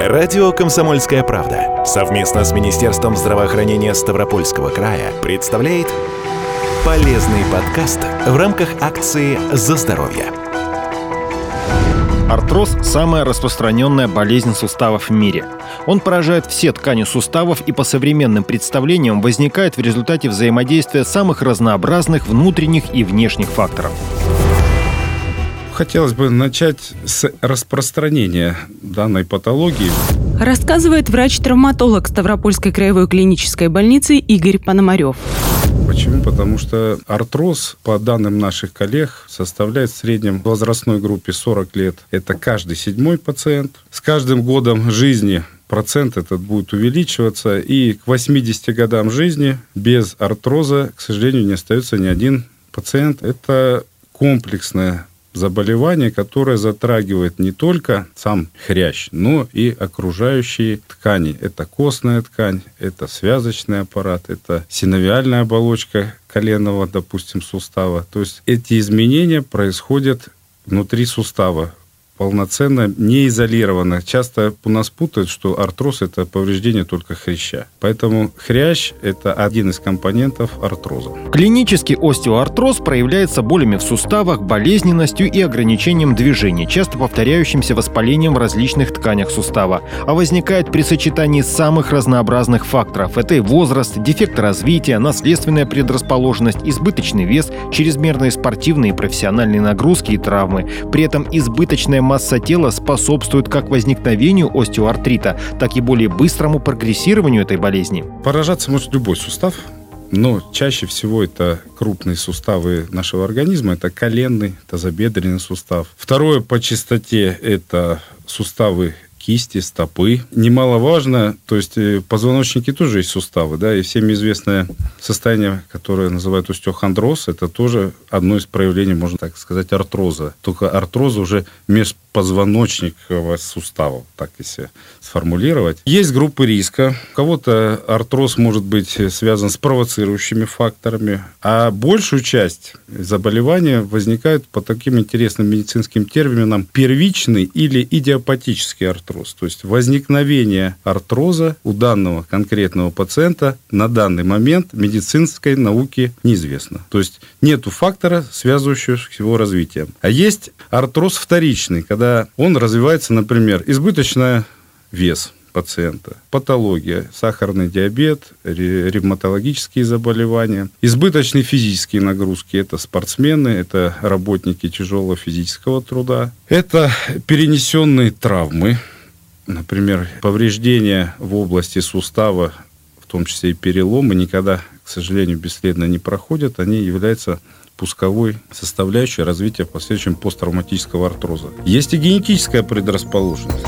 Радио «Комсомольская правда» совместно с Министерством здравоохранения Ставропольского края представляет полезный подкаст в рамках акции «За здоровье». Артроз – самая распространенная болезнь суставов в мире. Он поражает все ткани суставов и по современным представлениям возникает в результате взаимодействия самых разнообразных внутренних и внешних факторов. Хотелось бы начать с распространения данной патологии. Рассказывает врач-травматолог Ставропольской краевой клинической больницы Игорь Пономарев. Почему? Потому что артроз, по данным наших коллег, составляет в среднем в возрастной группе 40 лет. Это каждый седьмой пациент. С каждым годом жизни процент этот будет увеличиваться, и к 80 годам жизни без артроза, к сожалению, не остается ни один пациент. Это комплексная заболевание, которое затрагивает не только сам хрящ, но и окружающие ткани. Это костная ткань, это связочный аппарат, это синовиальная оболочка коленного, допустим, сустава. То есть эти изменения происходят внутри сустава, полноценно не изолировано. Часто у нас путают, что артроз – это повреждение только хряща. Поэтому хрящ – это один из компонентов артроза. Клинический остеоартроз проявляется болями в суставах, болезненностью и ограничением движения, часто повторяющимся воспалением в различных тканях сустава, а возникает при сочетании самых разнообразных факторов. Это и возраст, дефект развития, наследственная предрасположенность, избыточный вес, чрезмерные спортивные и профессиональные нагрузки и травмы. При этом избыточная масса тела способствует как возникновению остеоартрита, так и более быстрому прогрессированию этой болезни. Поражаться может любой сустав, но чаще всего это крупные суставы нашего организма. Это коленный, тазобедренный сустав. Второе по частоте – это суставы кисти, стопы. Немаловажно, то есть э, позвоночники тоже есть суставы, да, и всем известное состояние, которое называют остеохондроз, это тоже одно из проявлений, можно так сказать, артроза. Только артроза уже межпозвоночникового сустава, так если сформулировать. Есть группы риска. У кого-то артроз может быть связан с провоцирующими факторами, а большую часть заболевания возникает по таким интересным медицинским терминам первичный или идиопатический артроз. То есть возникновение артроза у данного конкретного пациента на данный момент медицинской науки неизвестно. То есть нету фактора, связывающего с его развитием. А есть артроз вторичный, когда он развивается, например, избыточный вес пациента, патология, сахарный диабет, ревматологические заболевания, избыточные физические нагрузки, это спортсмены, это работники тяжелого физического труда, это перенесенные травмы, Например, повреждения в области сустава, в том числе и переломы, никогда, к сожалению, бесследно не проходят. Они являются пусковой составляющей развития последующем посттравматического артроза. Есть и генетическая предрасположенность.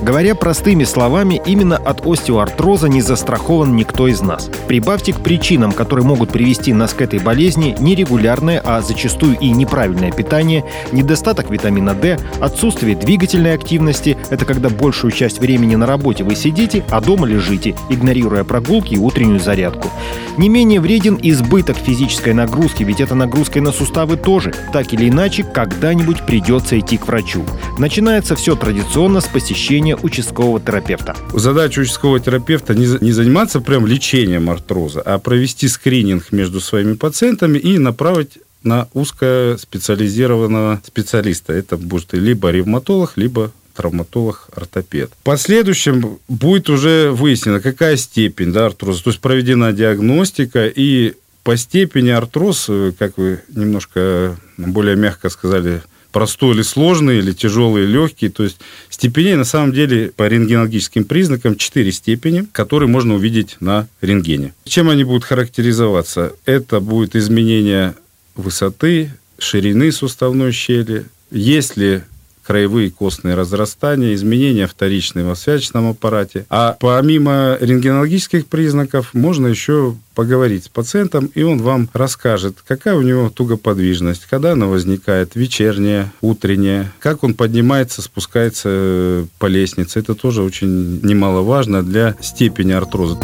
Говоря простыми словами, именно от остеоартроза не застрахован никто из нас. Прибавьте к причинам, которые могут привести нас к этой болезни, нерегулярное, а зачастую и неправильное питание, недостаток витамина D, отсутствие двигательной активности – это когда большую часть времени на работе вы сидите, а дома лежите, игнорируя прогулки и утреннюю зарядку. Не менее вреден избыток физической нагрузки, ведь эта нагрузка и на суставы тоже. Так или иначе, когда-нибудь придется идти к врачу. Начинается все традиционно с посещения участкового терапевта. Задача участкового терапевта не, не заниматься прям лечением артроза, а провести скрининг между своими пациентами и направить на узкоспециализированного специалиста. Это будет либо ревматолог, либо травматолог-ортопед. В последующем будет уже выяснено, какая степень да, артроза, то есть проведена диагностика и по степени артроз, как вы немножко более мягко сказали, простой или сложный, или тяжелый, или легкий. То есть степеней на самом деле по рентгенологическим признакам 4 степени, которые можно увидеть на рентгене. Чем они будут характеризоваться? Это будет изменение высоты, ширины суставной щели, если краевые костные разрастания, изменения вторичные в связочном аппарате. А помимо рентгенологических признаков можно еще поговорить с пациентом, и он вам расскажет, какая у него тугоподвижность, когда она возникает, вечерняя, утренняя, как он поднимается, спускается по лестнице. Это тоже очень немаловажно для степени артроза.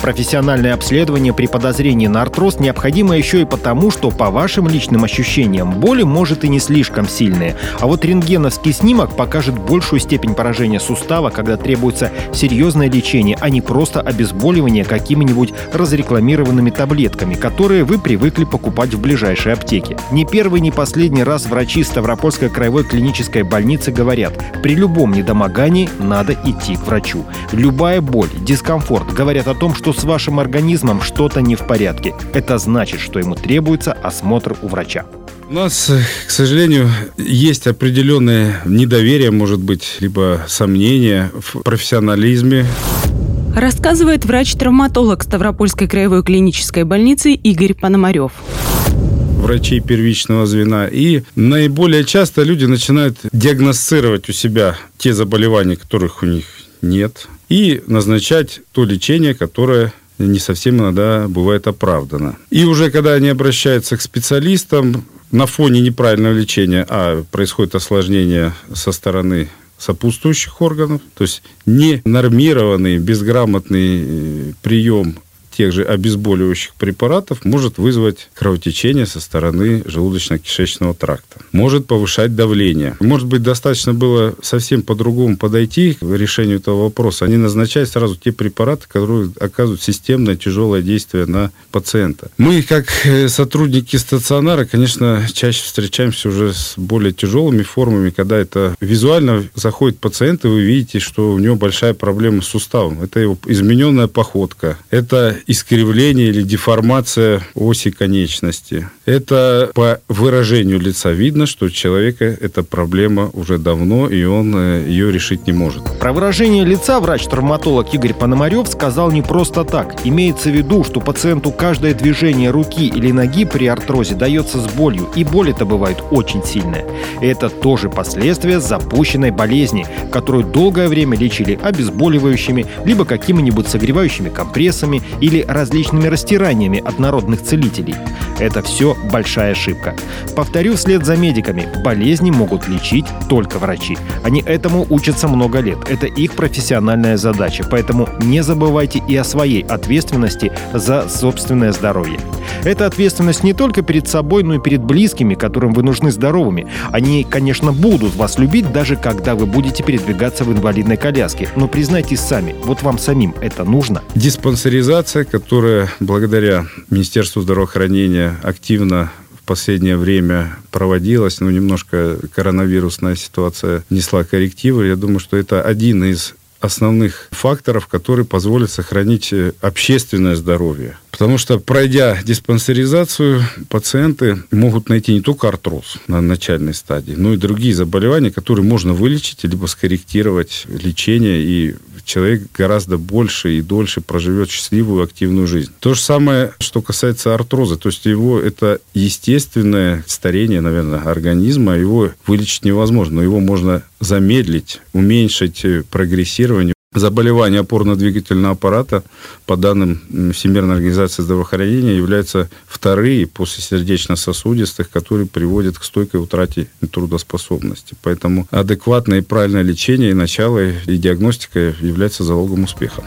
Профессиональное обследование при подозрении на артроз необходимо еще и потому, что по вашим личным ощущениям боли может и не слишком сильные. А вот рентгеновский снимок покажет большую степень поражения сустава, когда требуется серьезное лечение, а не просто обезболивание какими-нибудь разрекламированными таблетками, которые вы привыкли покупать в ближайшей аптеке. Не первый, не последний раз врачи Ставропольской краевой клинической больницы говорят, при любом недомогании надо идти к врачу. Любая боль, дискомфорт говорят о том, что с вашим организмом что-то не в порядке. Это значит, что ему требуется осмотр у врача. У нас, к сожалению, есть определенное недоверие, может быть, либо сомнение в профессионализме. Рассказывает врач-травматолог Ставропольской краевой клинической больницы Игорь Пономарев врачей первичного звена. И наиболее часто люди начинают диагностировать у себя те заболевания, которых у них нет, и назначать то лечение, которое не совсем иногда бывает оправдано. И уже когда они обращаются к специалистам, на фоне неправильного лечения, а происходит осложнение со стороны сопутствующих органов, то есть не нормированный, безграмотный э, прием тех же обезболивающих препаратов может вызвать кровотечение со стороны желудочно-кишечного тракта. Может повышать давление. Может быть, достаточно было совсем по-другому подойти к решению этого вопроса, а не назначать сразу те препараты, которые оказывают системное тяжелое действие на пациента. Мы, как э, сотрудники стационара, конечно, чаще встречаемся уже с более тяжелыми формами, когда это визуально заходит пациент, и вы видите, что у него большая проблема с суставом. Это его измененная походка, это искривление или деформация оси конечности. Это по выражению лица видно, что у человека эта проблема уже давно, и он э, ее решить не может. Про выражение лица врач-травматолог Игорь Пономарев сказал не просто так. Имеется в виду, что пациенту каждое движение руки или ноги при артрозе дается с болью, и боль это бывает очень сильная. Это тоже последствия запущенной болезни, которую долгое время лечили обезболивающими, либо какими-нибудь согревающими компрессами или различными растираниями от народных целителей. Это все большая ошибка. Повторю вслед за медиками, болезни могут лечить только врачи. Они этому учатся много лет. Это их профессиональная задача. Поэтому не забывайте и о своей ответственности за собственное здоровье. Это ответственность не только перед собой, но и перед близкими, которым вы нужны здоровыми. Они, конечно, будут вас любить, даже когда вы будете передвигаться в инвалидной коляске. Но признайтесь сами, вот вам самим это нужно? Диспансеризация, которая благодаря Министерству здравоохранения активно в последнее время проводилась, но немножко коронавирусная ситуация несла коррективы. Я думаю, что это один из основных факторов, который позволит сохранить э, общественное здоровье. Потому что, пройдя диспансеризацию, пациенты могут найти не только артроз на начальной стадии, но и другие заболевания, которые можно вылечить, либо скорректировать лечение, и человек гораздо больше и дольше проживет счастливую, активную жизнь. То же самое, что касается артроза. То есть его это естественное старение, наверное, организма. Его вылечить невозможно, но его можно замедлить, уменьшить прогрессирование Заболевания опорно-двигательного аппарата, по данным Всемирной организации здравоохранения, являются вторые после сердечно-сосудистых, которые приводят к стойкой утрате трудоспособности. Поэтому адекватное и правильное лечение и начало, и диагностика является залогом успеха.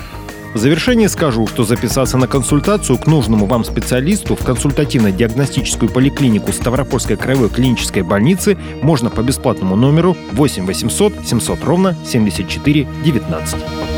В завершение скажу, что записаться на консультацию к нужному вам специалисту в консультативно-диагностическую поликлинику Ставропольской краевой клинической больницы можно по бесплатному номеру 8 800 700 ровно 74 19.